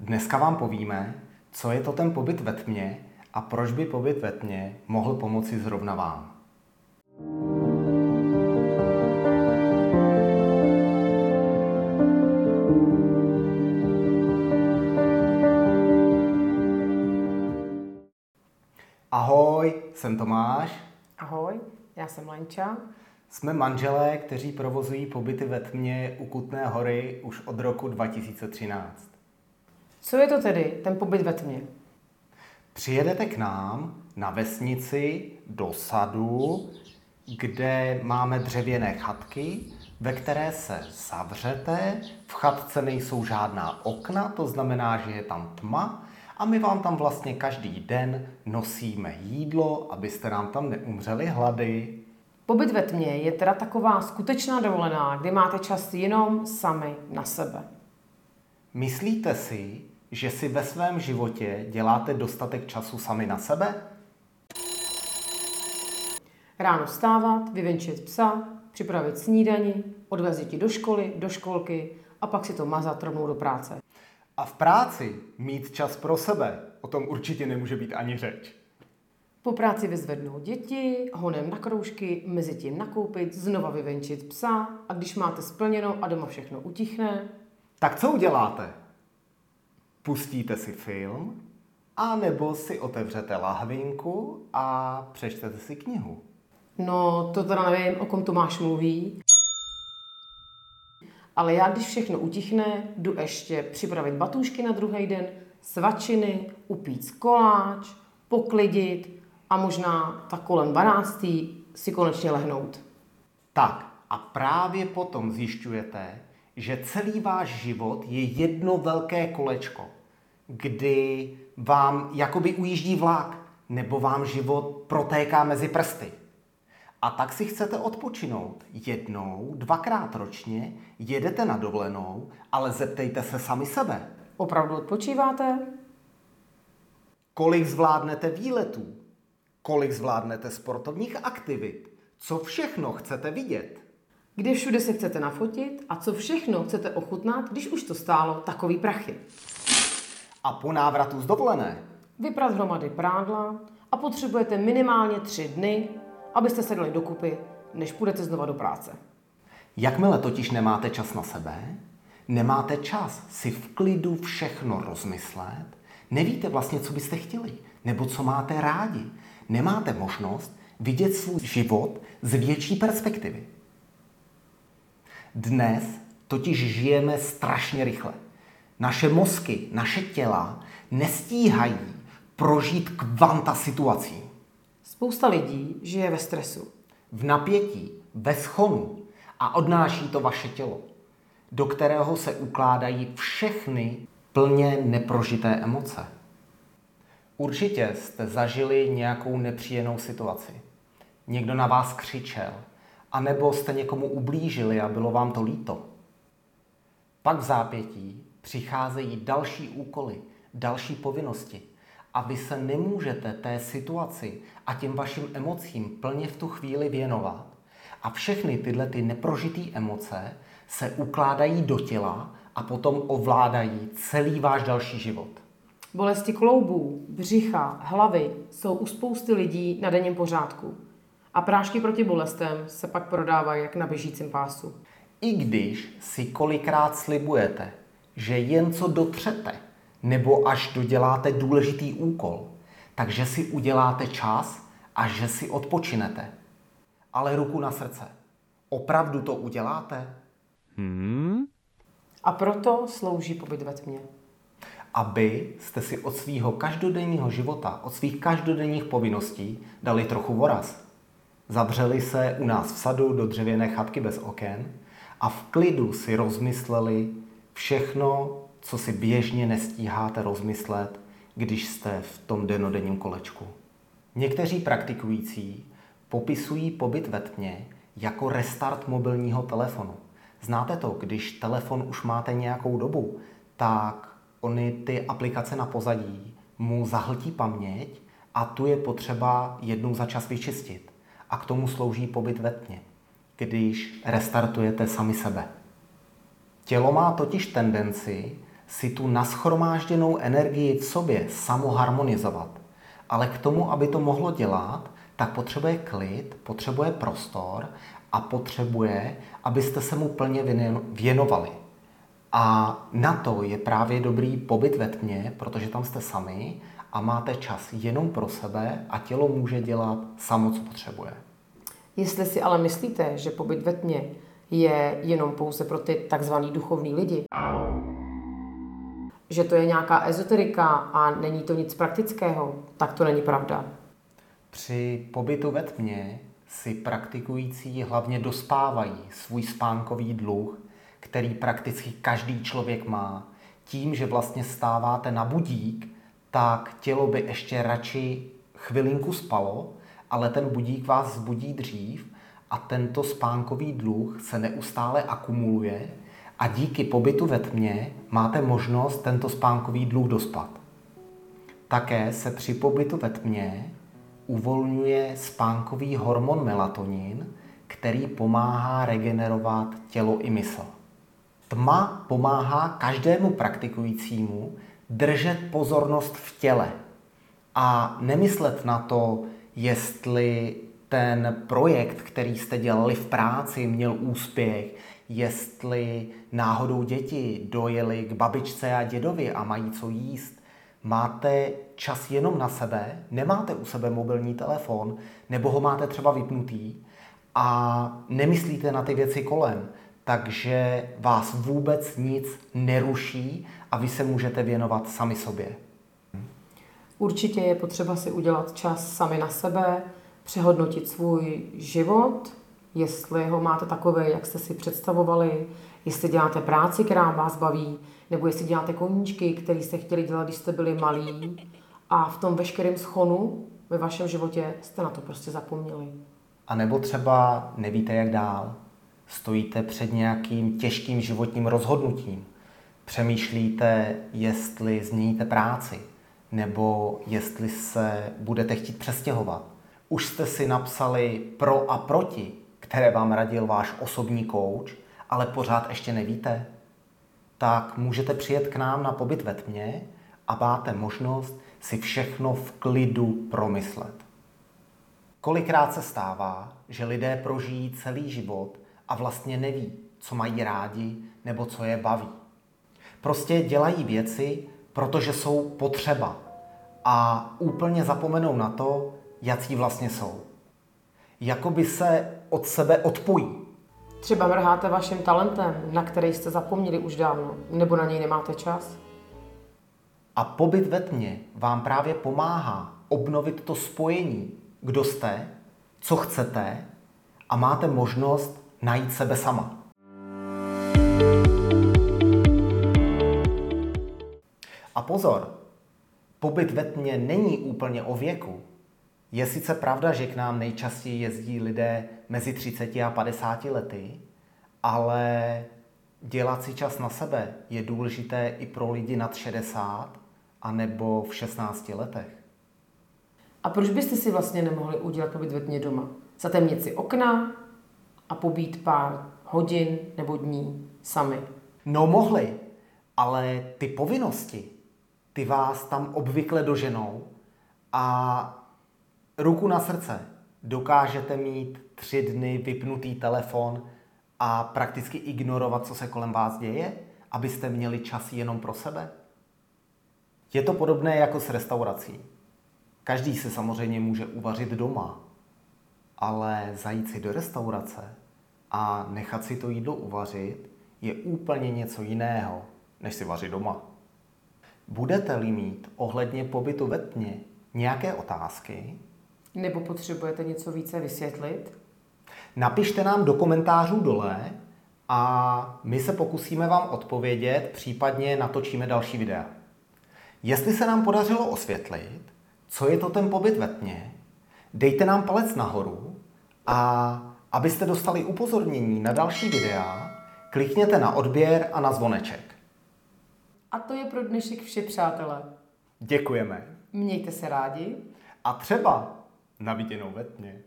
Dneska vám povíme, co je to ten pobyt ve tmě a proč by pobyt ve tmě mohl pomoci zrovna vám. Ahoj, jsem Tomáš. Ahoj, já jsem Lenča. Jsme manželé, kteří provozují pobyty ve tmě u Kutné hory už od roku 2013. Co je to tedy, ten pobyt ve tmě? Přijedete k nám na vesnici do sadu, kde máme dřevěné chatky, ve které se zavřete. V chatce nejsou žádná okna, to znamená, že je tam tma a my vám tam vlastně každý den nosíme jídlo, abyste nám tam neumřeli hlady. Pobyt ve tmě je teda taková skutečná dovolená, kdy máte čas jenom sami na sebe. Myslíte si, že si ve svém životě děláte dostatek času sami na sebe? Ráno vstávat, vyvenčit psa, připravit snídani, odvést děti do školy, do školky a pak si to mazat rovnou do práce. A v práci mít čas pro sebe, o tom určitě nemůže být ani řeč. Po práci vyzvednout děti, honem na kroužky, mezi tím nakoupit, znova vyvenčit psa a když máte splněno a doma všechno utichne, Tak co uděláte? Pustíte si film, a nebo si otevřete lahvinku a přečtete si knihu. No, to teda nevím, o kom Tomáš mluví. Ale já, když všechno utichne, jdu ještě připravit batůžky na druhý den, svačiny, upít koláč, poklidit a možná tak kolem 12. si konečně lehnout. Tak a právě potom zjišťujete, že celý váš život je jedno velké kolečko, kdy vám jakoby ujíždí vlak, nebo vám život protéká mezi prsty. A tak si chcete odpočinout. Jednou, dvakrát ročně jedete na dovolenou, ale zeptejte se sami sebe. Opravdu odpočíváte? Kolik zvládnete výletů? Kolik zvládnete sportovních aktivit? Co všechno chcete vidět? Kde všude se chcete nafotit a co všechno chcete ochutnat, když už to stálo takový prachy. A po návratu z dovolené Vyprat hromady prádla a potřebujete minimálně tři dny, abyste se dali dokupy, než půjdete znova do práce. Jakmile totiž nemáte čas na sebe, nemáte čas si v klidu všechno rozmyslet, nevíte vlastně, co byste chtěli, nebo co máte rádi, nemáte možnost vidět svůj život z větší perspektivy. Dnes totiž žijeme strašně rychle. Naše mozky, naše těla nestíhají prožít kvanta situací. Spousta lidí žije ve stresu. v napětí, ve schonu a odnáší to vaše tělo, do kterého se ukládají všechny plně neprožité emoce. Určitě jste zažili nějakou nepříjemnou situaci. Někdo na vás křičel, anebo jste někomu ublížili a bylo vám to líto. Pak v zápětí přicházejí další úkoly, další povinnosti a vy se nemůžete té situaci a těm vašim emocím plně v tu chvíli věnovat. A všechny tyhle ty neprožitý emoce se ukládají do těla a potom ovládají celý váš další život. Bolesti kloubů, břicha, hlavy jsou u spousty lidí na denním pořádku. A prášky proti bolestem se pak prodávají jak na běžícím pásu. I když si kolikrát slibujete, že jen co dotřete, nebo až doděláte důležitý úkol, takže si uděláte čas a že si odpočinete. Ale ruku na srdce. Opravdu to uděláte? A proto slouží pobyt ve tmě. Aby jste si od svého každodenního života, od svých každodenních povinností dali trochu voraz. Zavřeli se u nás v sadu do dřevěné chatky bez oken a v klidu si rozmysleli všechno, co si běžně nestíháte rozmyslet, když jste v tom denodenním kolečku. Někteří praktikující popisují pobyt ve tmě jako restart mobilního telefonu. Znáte to, když telefon už máte nějakou dobu, tak ony ty aplikace na pozadí mu zahltí paměť a tu je potřeba jednou za čas vyčistit. A k tomu slouží pobyt ve tmě, když restartujete sami sebe. Tělo má totiž tendenci si tu naschromážděnou energii v sobě samoharmonizovat. Ale k tomu, aby to mohlo dělat, tak potřebuje klid, potřebuje prostor a potřebuje, abyste se mu plně věnovali. A na to je právě dobrý pobyt ve tmě, protože tam jste sami a máte čas jenom pro sebe a tělo může dělat samo, co potřebuje. Jestli si ale myslíte, že pobyt ve tmě je jenom pouze pro ty takzvaný duchovní lidi, že to je nějaká ezoterika a není to nic praktického, tak to není pravda. Při pobytu ve tmě si praktikující hlavně dospávají svůj spánkový dluh, který prakticky každý člověk má. Tím, že vlastně stáváte na budík, tak tělo by ještě radši chvilinku spalo, ale ten budík vás zbudí dřív a tento spánkový dluh se neustále akumuluje a díky pobytu ve tmě máte možnost tento spánkový dluh dospat. Také se při pobytu ve tmě uvolňuje spánkový hormon melatonin, který pomáhá regenerovat tělo i mysl. Tma pomáhá každému praktikujícímu držet pozornost v těle a nemyslet na to, jestli ten projekt, který jste dělali v práci, měl úspěch, jestli náhodou děti dojeli k babičce a dědovi a mají co jíst. Máte čas jenom na sebe, nemáte u sebe mobilní telefon, nebo ho máte třeba vypnutý a nemyslíte na ty věci kolem. Takže vás vůbec nic neruší a vy se můžete věnovat sami sobě. Určitě je potřeba si udělat čas sami na sebe, přehodnotit svůj život, jestli ho máte takové, jak jste si představovali, jestli děláte práci, která vás baví, nebo jestli děláte koníčky, které jste chtěli dělat, když jste byli malí a v tom veškerém schonu ve vašem životě jste na to prostě zapomněli. A nebo třeba nevíte, jak dál. Stojíte před nějakým těžkým životním rozhodnutím. Přemýšlíte, jestli změníte práci, nebo jestli se budete chtít přestěhovat. Už jste si napsali pro a proti, které vám radil váš osobní kouč, ale pořád ještě nevíte? Tak můžete přijet k nám na pobyt ve tmě a máte možnost si všechno v klidu promyslet. Kolikrát se stává, že lidé prožijí celý život a vlastně neví, co mají rádi nebo co je baví. Prostě dělají věci, protože jsou potřeba a úplně zapomenou na to, jaký vlastně jsou. Jakoby se od sebe odpojí. Třeba mrháte vaším talentem, na který jste zapomněli už dávno, nebo na něj nemáte čas. A pobyt ve tmě vám právě pomáhá obnovit to spojení, kdo jste, co chcete a máte možnost najít sebe sama. A pozor, pobyt ve tmě není úplně o věku. Je sice pravda, že k nám nejčastěji jezdí lidé mezi 30 a 50 lety, ale dělat si čas na sebe je důležité i pro lidi nad 60 a nebo v 16 letech. A proč byste si vlastně nemohli udělat pobyt ve tmě doma? Zatemnit si okna a pobít pár hodin nebo dní sami? No mohli, ale ty povinnosti, ty vás tam obvykle doženou a ruku na srdce, dokážete mít tři dny vypnutý telefon a prakticky ignorovat, co se kolem vás děje, abyste měli čas jenom pro sebe? Je to podobné jako s restaurací. Každý se samozřejmě může uvařit doma, ale zajít si do restaurace a nechat si to jídlo uvařit je úplně něco jiného, než si vařit doma. Budete-li mít ohledně pobytu ve tmě nějaké otázky, nebo potřebujete něco více vysvětlit? Napište nám do komentářů dole a my se pokusíme vám odpovědět, případně natočíme další videa. Jestli se nám podařilo osvětlit, co je to ten pobyt ve tmě, dejte nám palec nahoru a abyste dostali upozornění na další videa, klikněte na odběr a na zvoneček. A to je pro dnešek vše, přátelé. Děkujeme. Mějte se rádi. A třeba na ve tmě.